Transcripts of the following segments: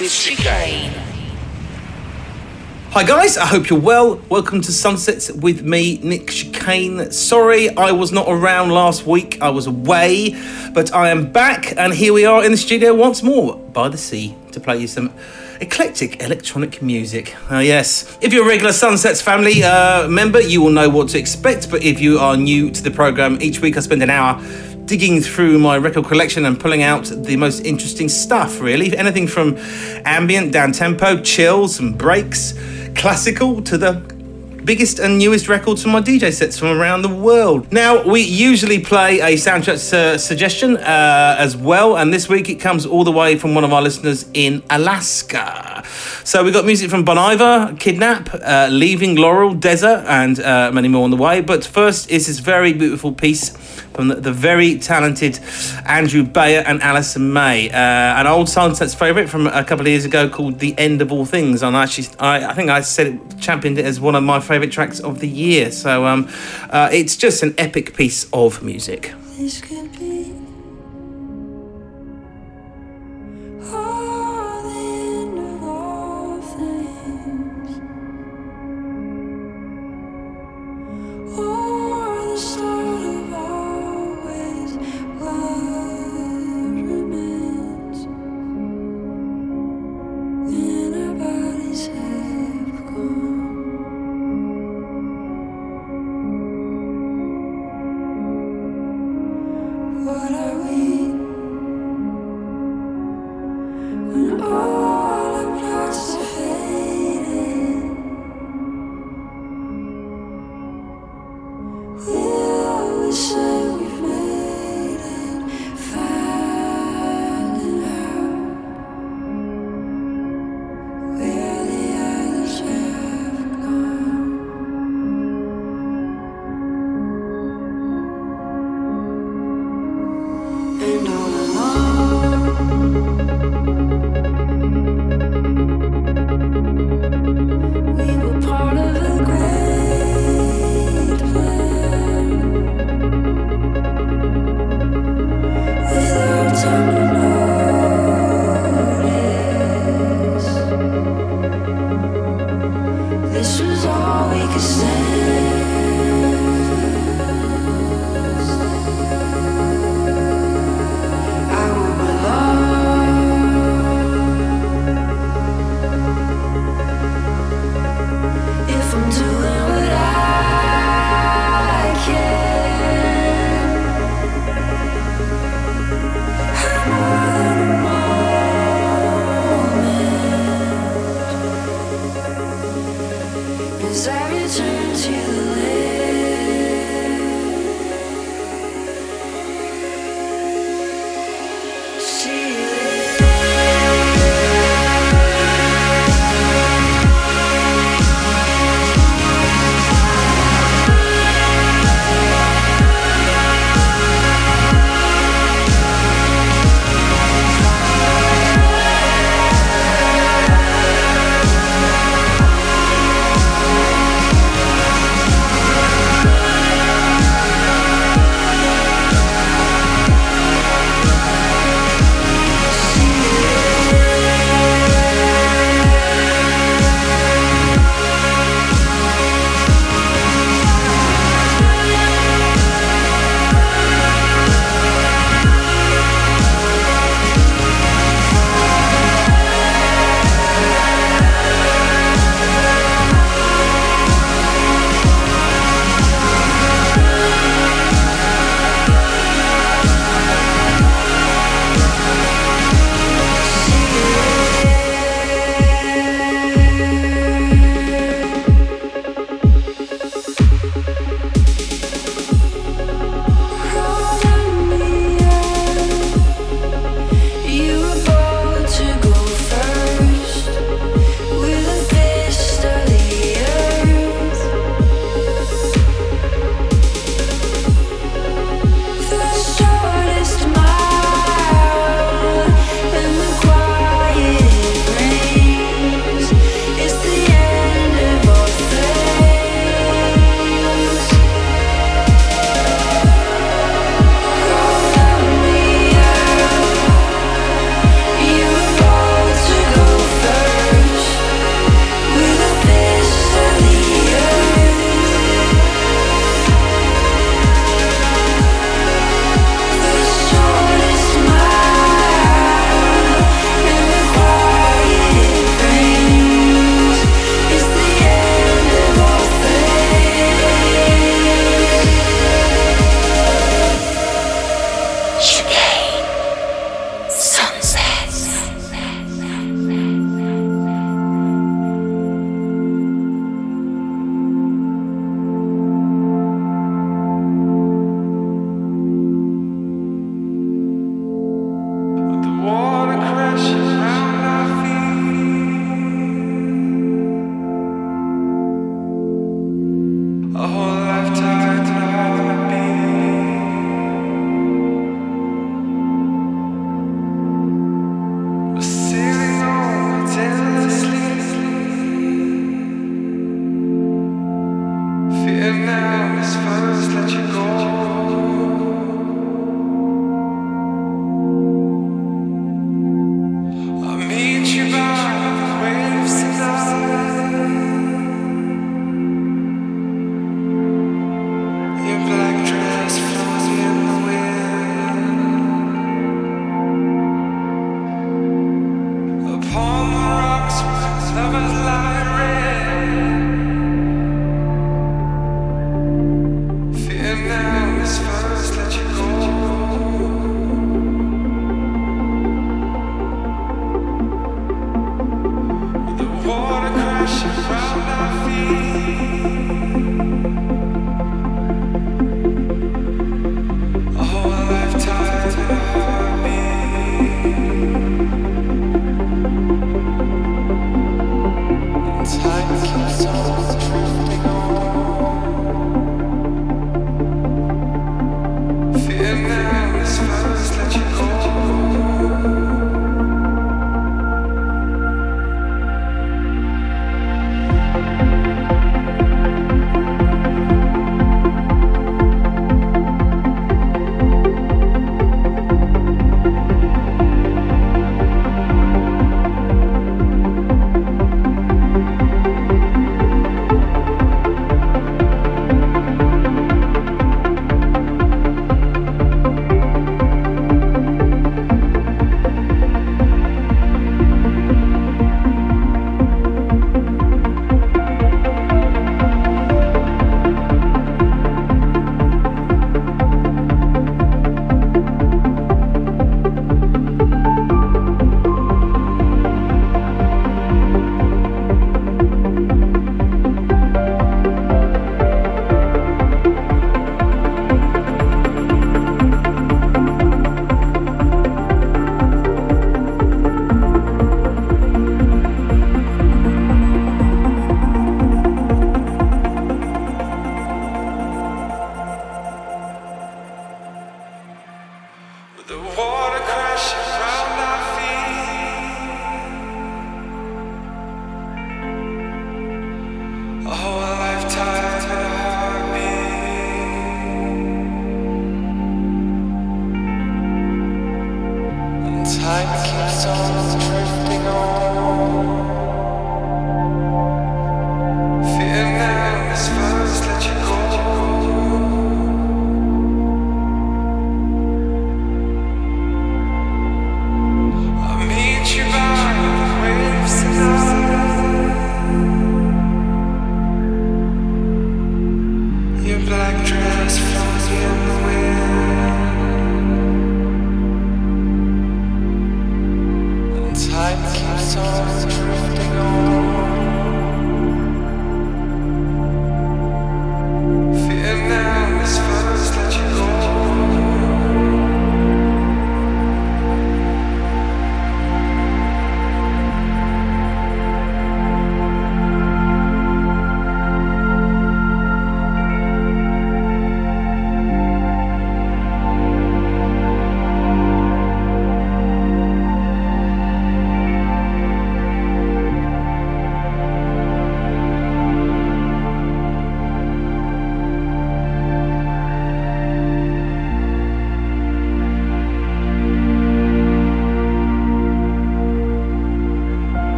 with Chicane. Hi guys, I hope you're well. Welcome to Sunsets with me, Nick Chicane. Sorry I was not around last week, I was away, but I am back and here we are in the studio once more by the sea to play you some eclectic electronic music. Uh, yes, if you're a regular Sunsets family uh, member, you will know what to expect, but if you are new to the program, each week I spend an hour digging through my record collection and pulling out the most interesting stuff, really. Anything from ambient, down tempo, chills and breaks, classical to the biggest and newest records from my DJ sets from around the world. Now, we usually play a soundtrack su- suggestion uh, as well, and this week it comes all the way from one of our listeners in Alaska. So we got music from Bon Iver, Kidnap, uh, Leaving Laurel, Dezza, and uh, many more on the way. But first is this very beautiful piece from the, the very talented Andrew Bayer and Alison May, uh, an old Sunsets favourite from a couple of years ago called "The End of All Things." And I actually, I, I think I said it, championed it as one of my favourite tracks of the year. So um, uh, it's just an epic piece of music.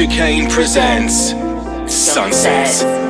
Chicane presents Sunset.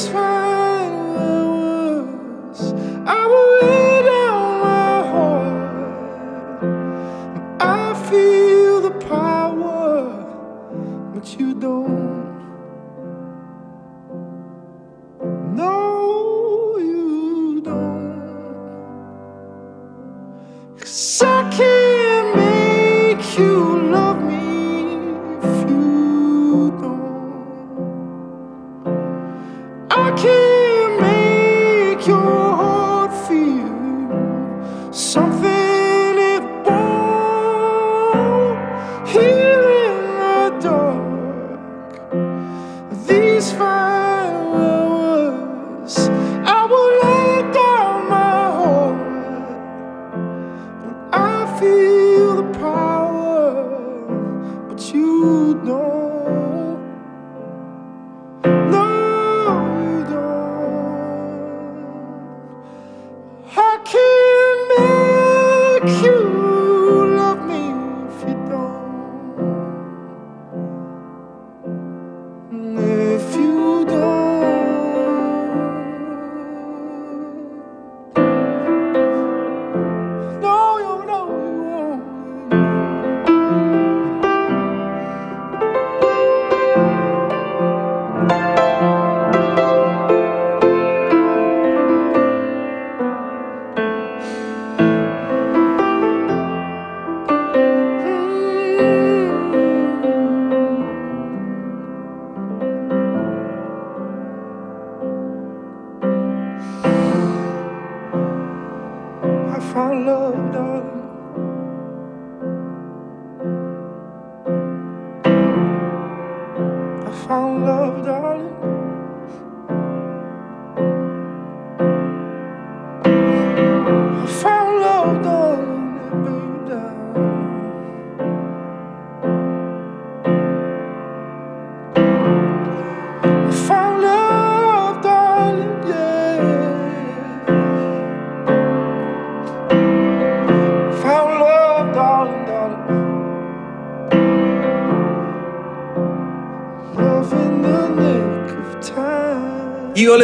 just want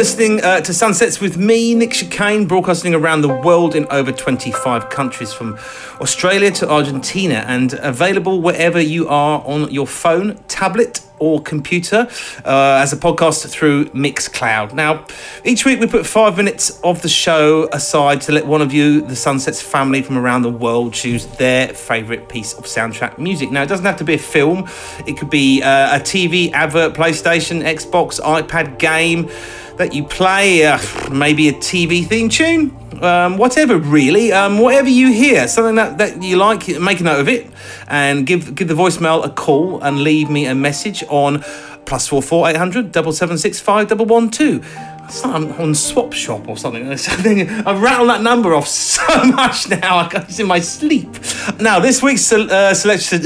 listening uh, to Sunsets with me, Nick Chicane, broadcasting around the world in over 25 countries from Australia to Argentina and available wherever you are on your phone, tablet, or computer uh, as a podcast through Mixcloud. Now, each week we put five minutes of the show aside to let one of you, the Sunsets family from around the world, choose their favourite piece of soundtrack music. Now, it doesn't have to be a film, it could be uh, a TV advert, PlayStation, Xbox, iPad game that you play, uh, maybe a TV theme tune, um, whatever really, um, whatever you hear, something that, that you like, make a note of it and give give the voicemail a call and leave me a message on plus four four eight hundred double seven six five double one two. It's like I'm on Swap Shop or something. something. I rattle that number off so much now. I it's in my sleep. Now this week's uh, selection.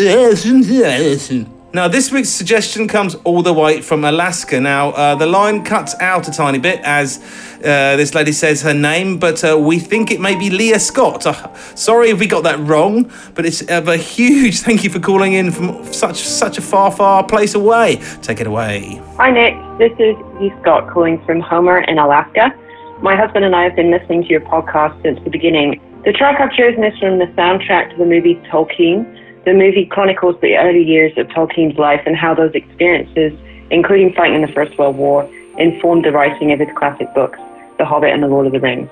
Now, this week's suggestion comes all the way from Alaska. Now, uh, the line cuts out a tiny bit as uh, this lady says her name, but uh, we think it may be Leah Scott. Uh, sorry if we got that wrong, but it's a huge thank you for calling in from such such a far, far place away. Take it away. Hi, Nick. This is Lee Scott calling from Homer in Alaska. My husband and I have been listening to your podcast since the beginning. The track I've chosen is from the soundtrack to the movie Tolkien. The movie chronicles the early years of Tolkien's life and how those experiences, including fighting in the First World War, informed the writing of his classic books, The Hobbit and The Lord of the Rings.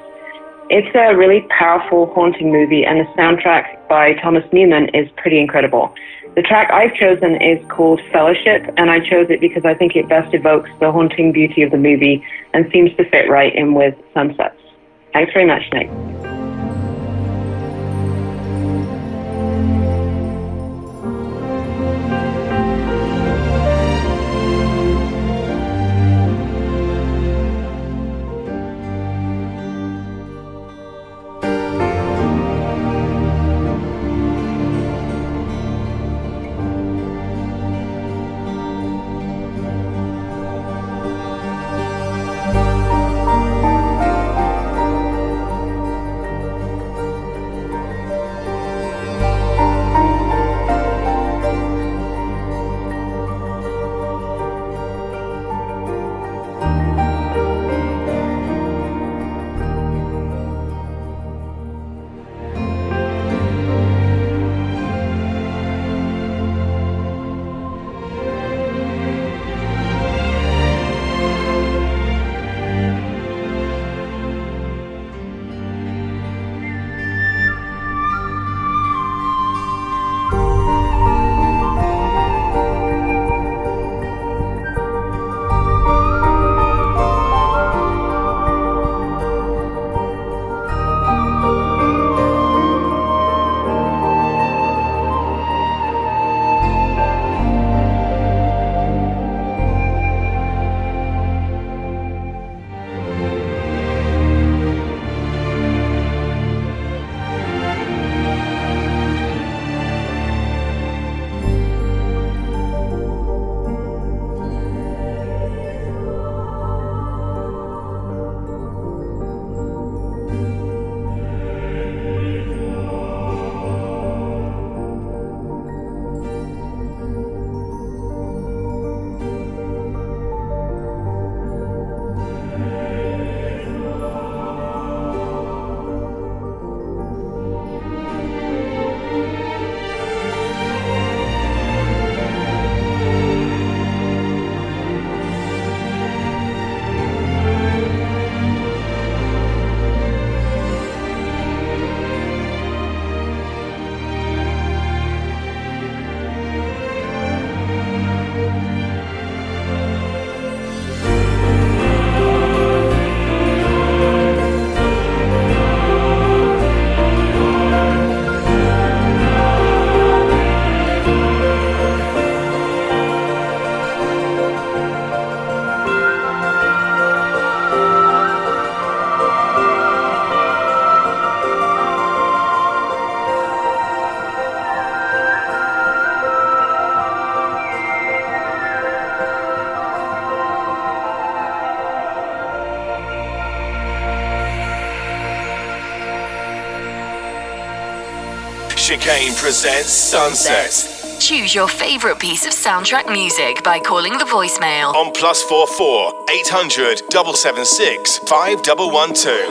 It's a really powerful, haunting movie, and the soundtrack by Thomas Newman is pretty incredible. The track I've chosen is called Fellowship, and I chose it because I think it best evokes the haunting beauty of the movie and seems to fit right in with sunsets. Thanks very much, Nick. Chicane presents Sunset Choose your favorite piece of soundtrack music by calling the voicemail. on plus four four eight hundred double seven six five double one two.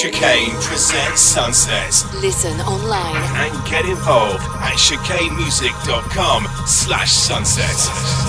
Chicane presents Sunset Listen online and get involved at chicanemusic.com slash sunset.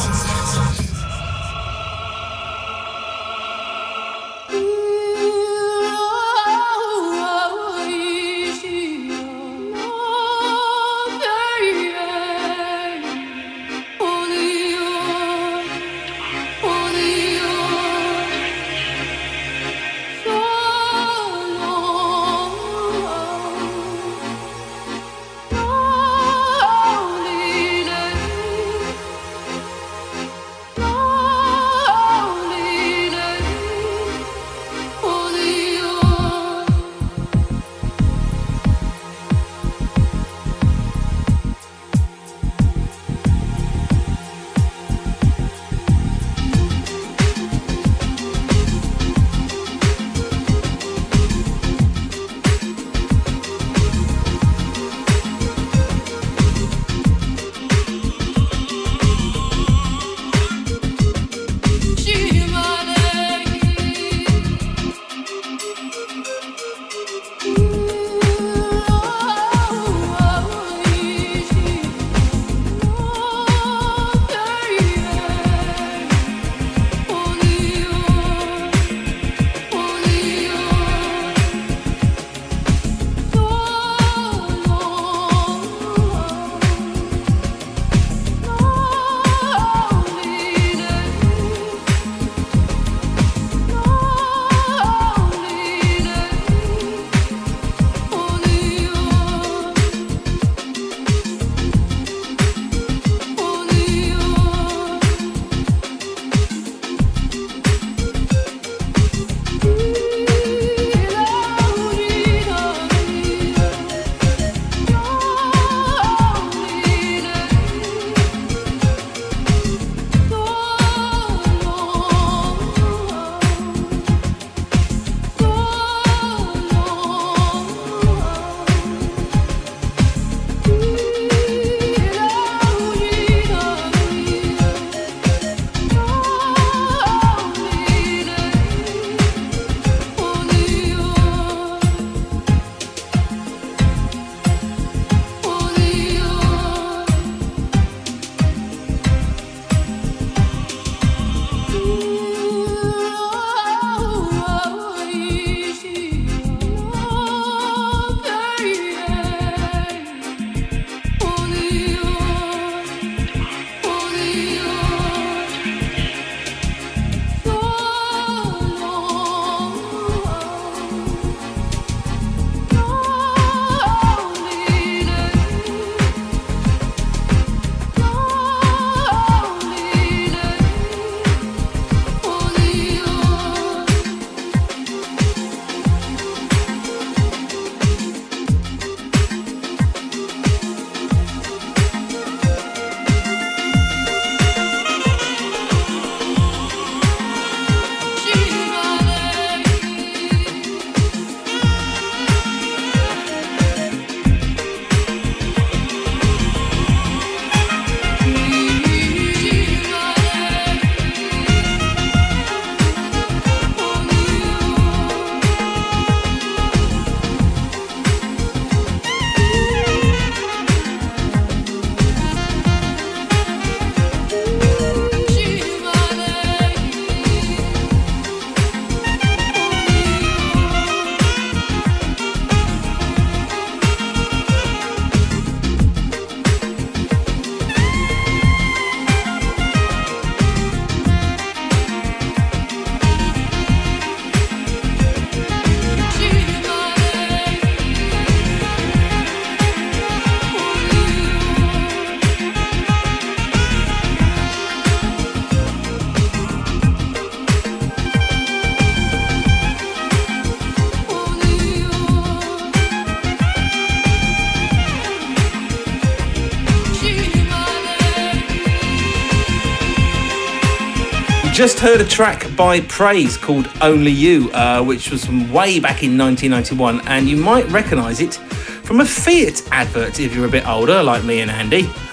Just heard a track by Praise called Only You, uh, which was from way back in 1991, and you might recognise it from a Fiat advert if you're a bit older, like me and Andy.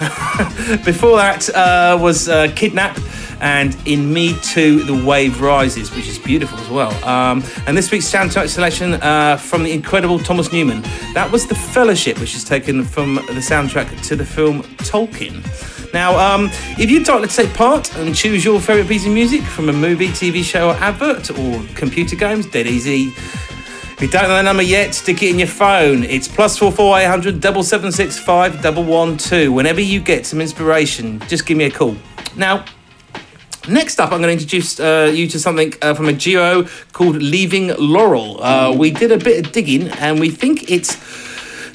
Before that uh, was uh, Kidnap and In Me Too, The Wave Rises, which is beautiful as well. Um, and this week's soundtrack selection uh, from the incredible Thomas Newman. That was The Fellowship, which is taken from the soundtrack to the film Tolkien. Now, um, if you'd like to take part and choose your favourite piece of music from a movie, TV show, or advert, or computer games, dead easy. If you don't know the number yet, stick it in your phone. It's plus four four eight hundred double seven six five double one two. Whenever you get some inspiration, just give me a call. Now, Next up, I'm going to introduce uh, you to something uh, from a duo called Leaving Laurel. Uh, we did a bit of digging and we think it's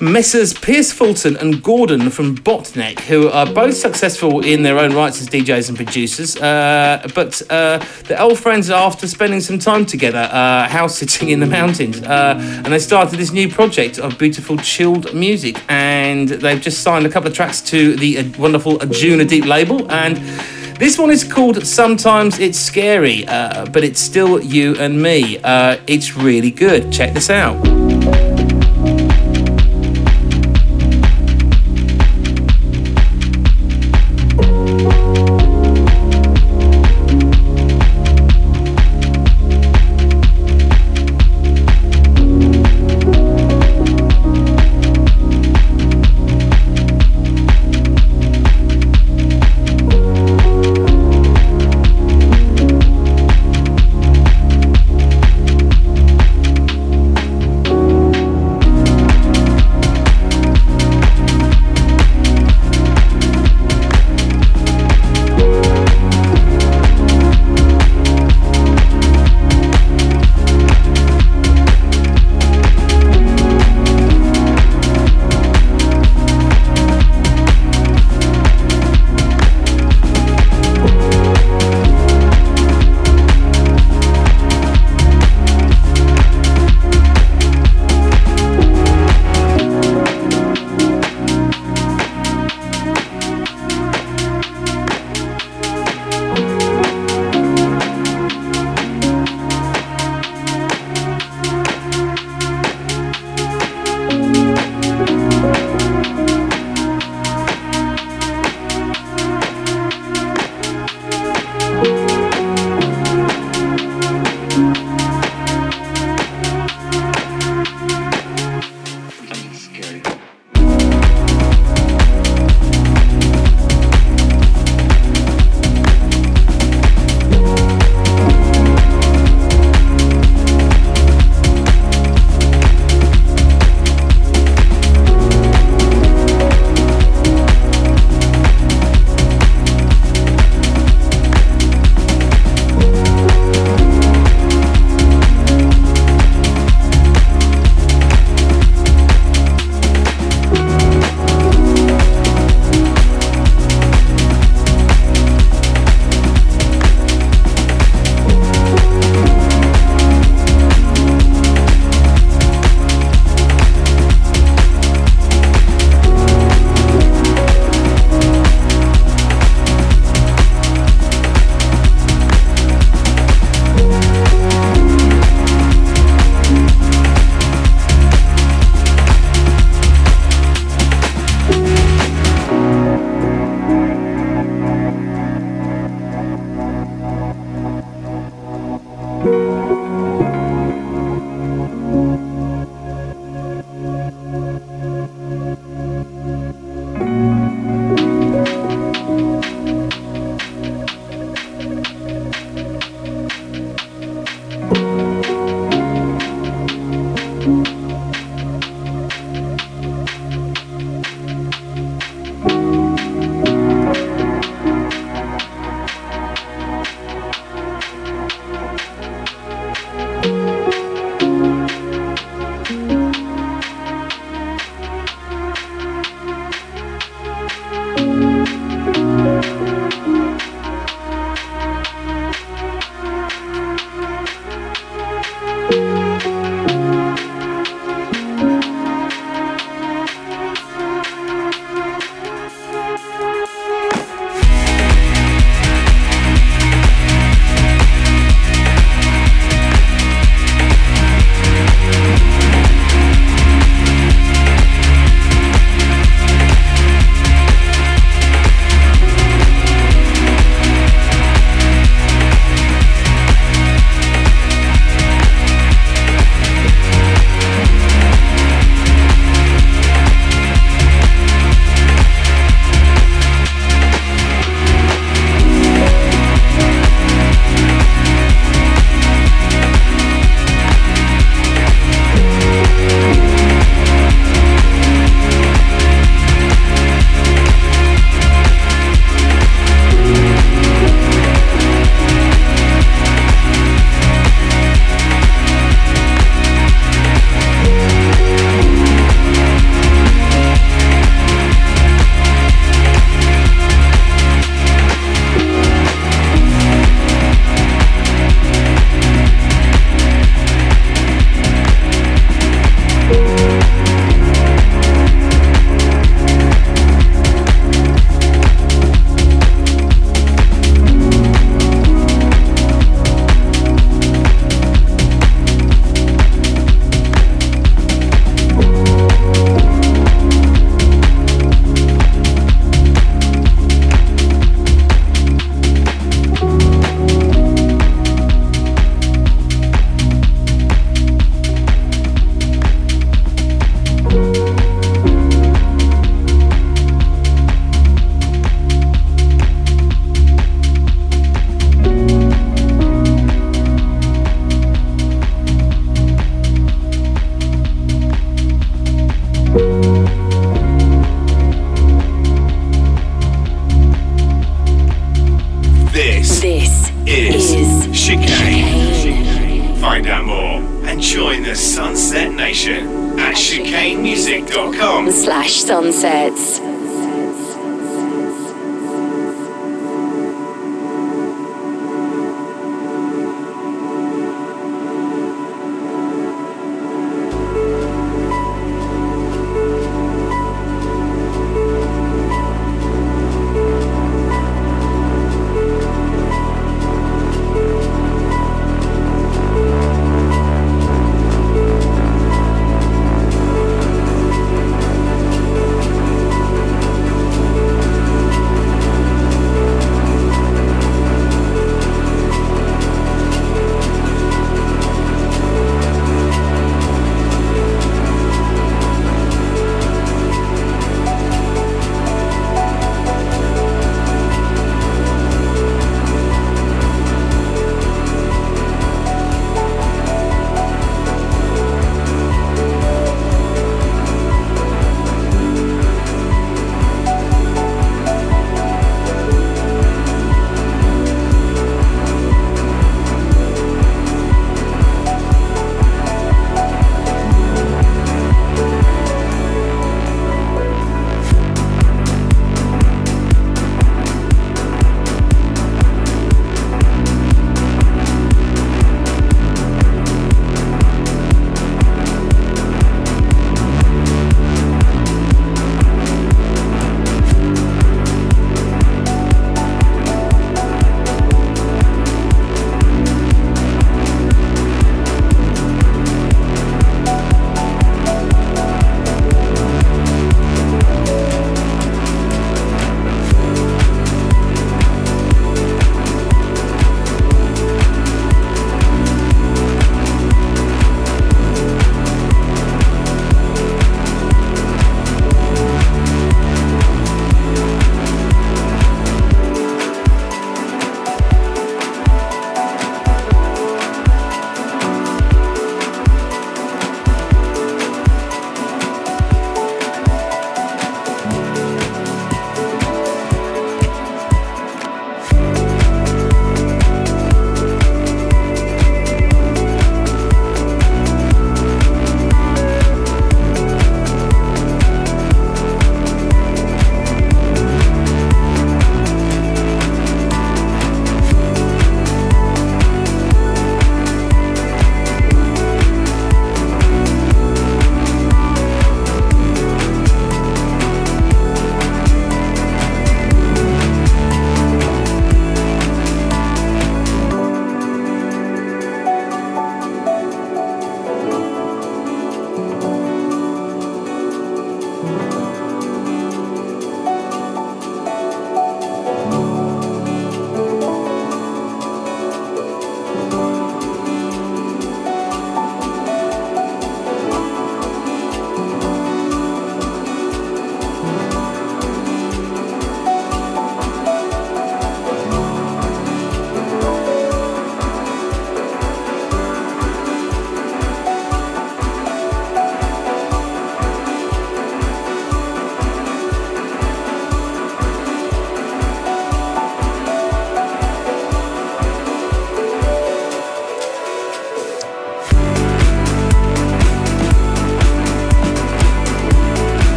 Messrs. Pierce Fulton and Gordon from Botnek, who are both successful in their own rights as DJs and producers. Uh, but uh, they're old friends after spending some time together, uh, house sitting in the mountains. Uh, and they started this new project of beautiful chilled music. And they've just signed a couple of tracks to the uh, wonderful Anjunadeep label. And this one is called Sometimes It's Scary, uh, but it's still you and me. It's really good. Check this out.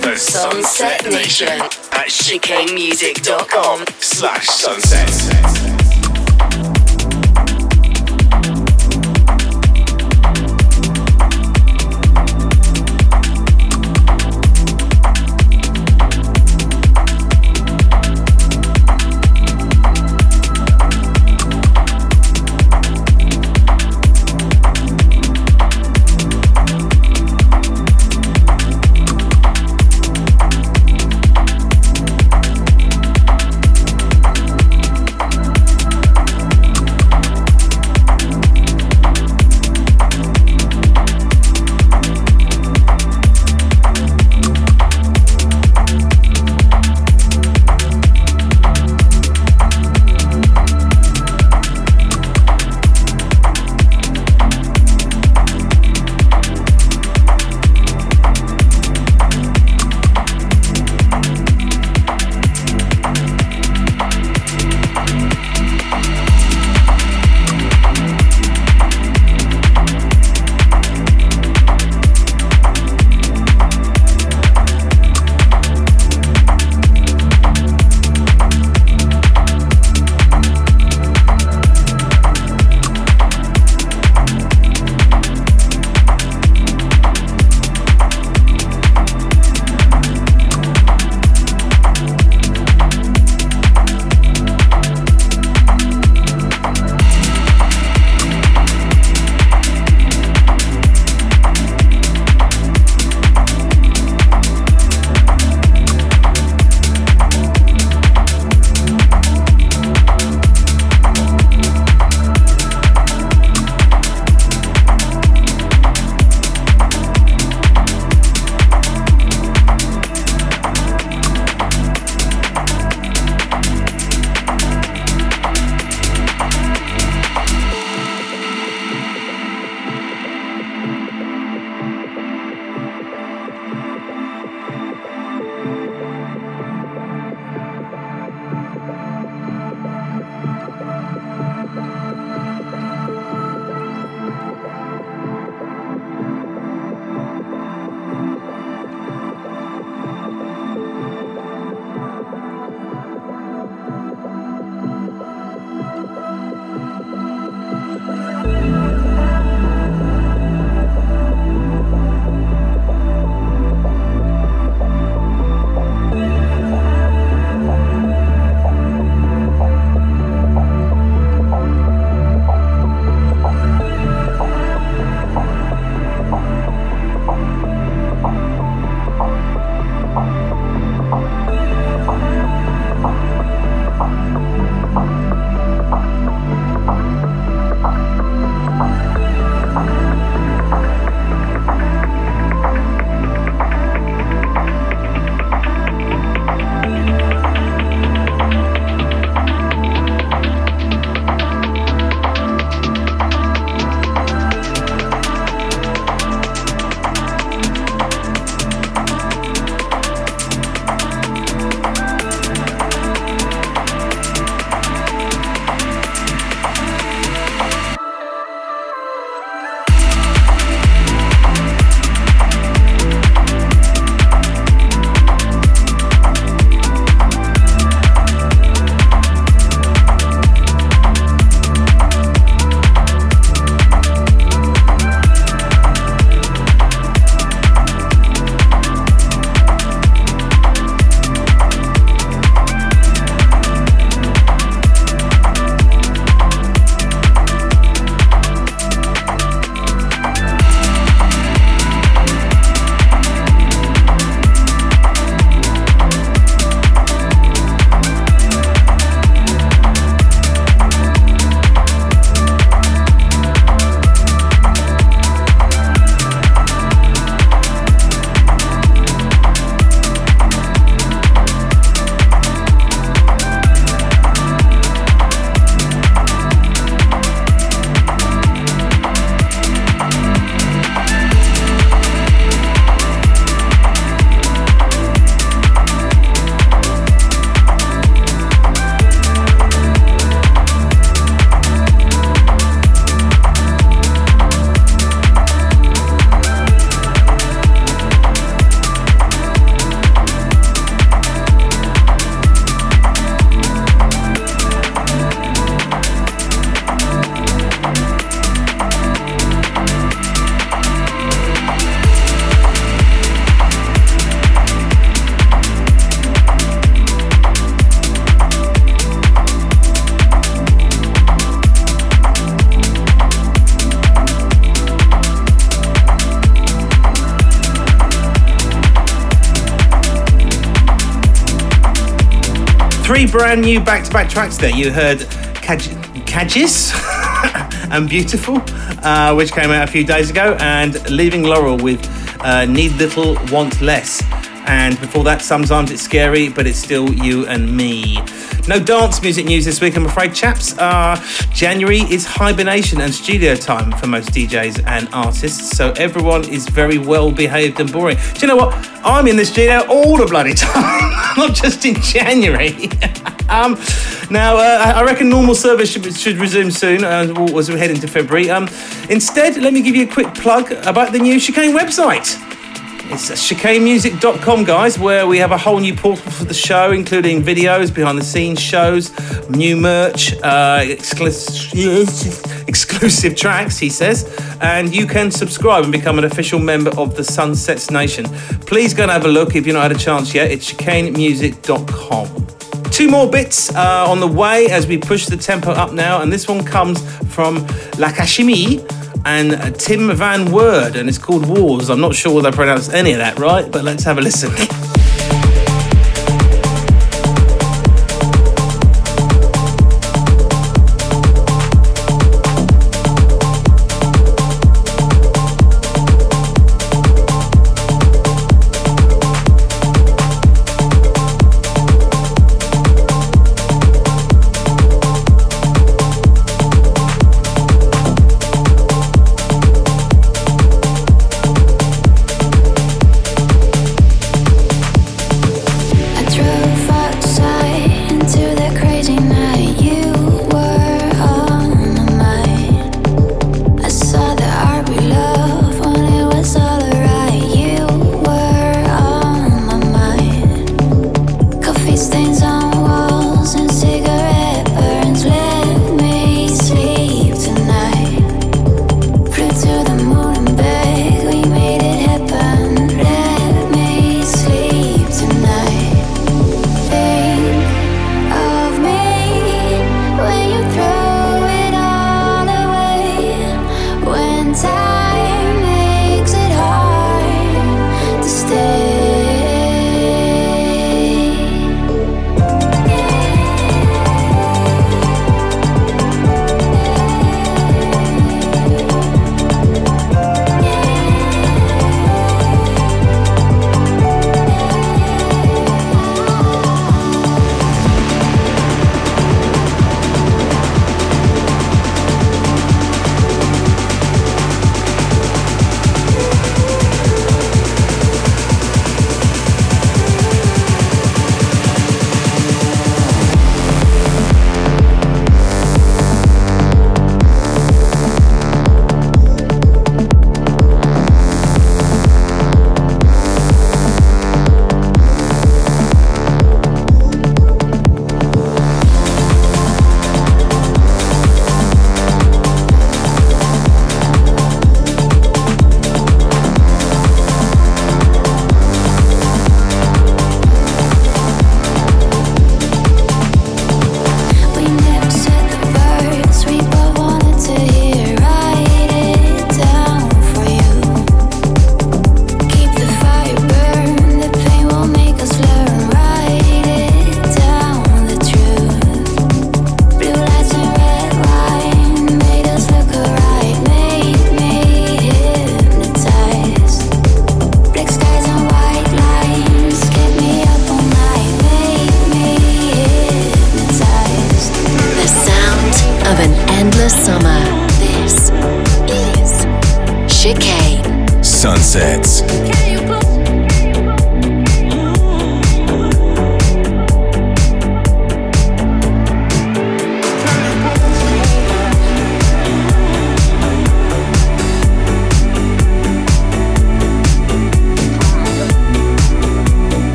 The sunset Nation at chicanemusic.com slash sunset. Brand new back to back tracks there. You heard Kaj- Kajis and Beautiful, uh, which came out a few days ago, and Leaving Laurel with uh, Need Little, Want Less. And before that, sometimes it's scary, but it's still you and me. No dance music news this week, I'm afraid, chaps. Uh, January is hibernation and studio time for most DJs and artists, so everyone is very well behaved and boring. Do you know what? I'm in the studio all the bloody time, not just in January. um, now, uh, I reckon normal service should, should resume soon uh, as we head into February. Um, instead, let me give you a quick plug about the new Chicane website. It's chicanemusic.com, guys, where we have a whole new portal for the show, including videos, behind the scenes shows, new merch, uh, exclusive, exclusive tracks, he says. And you can subscribe and become an official member of the Sunsets Nation. Please go and have a look if you've not had a chance yet. It's chicanemusic.com. Two more bits uh, on the way as we push the tempo up now, and this one comes from La Kashimi and Tim van Werd, and it's called Wars. I'm not sure whether I pronounced any of that right, but let's have a listen.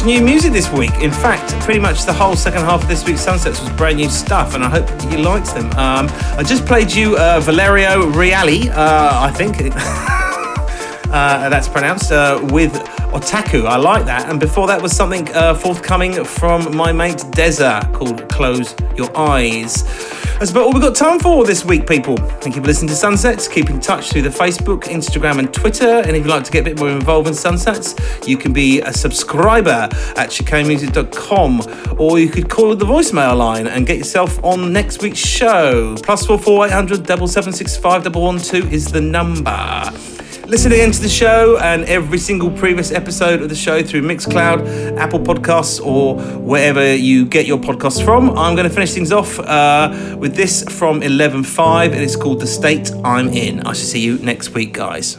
much new music this week. In fact, pretty much the whole second half of this week's Sunsets was brand new stuff, and I hope you liked them. Um, I just played you uh, Valerio Reali, uh, I think uh, that's pronounced, uh, with Otaku. I like that. And before that was something uh, forthcoming from my mate Dezza called Close Your Eyes. That's about all we've got time for this week, people. Thank you for listening to Sunsets. Keep in touch through the Facebook, Instagram, and Twitter. And if you'd like to get a bit more involved in Sunsets, you can be a subscriber at chicanemusic.com or you could call the voicemail line and get yourself on next week's show. Plus four four eight hundred double seven six five double one two is the number. Listen again to the show and every single previous episode of the show through Mixcloud, Apple Podcasts, or wherever you get your podcasts from. I'm going to finish things off uh, with this from eleven five and it's called The State I'm In. I shall see you next week, guys.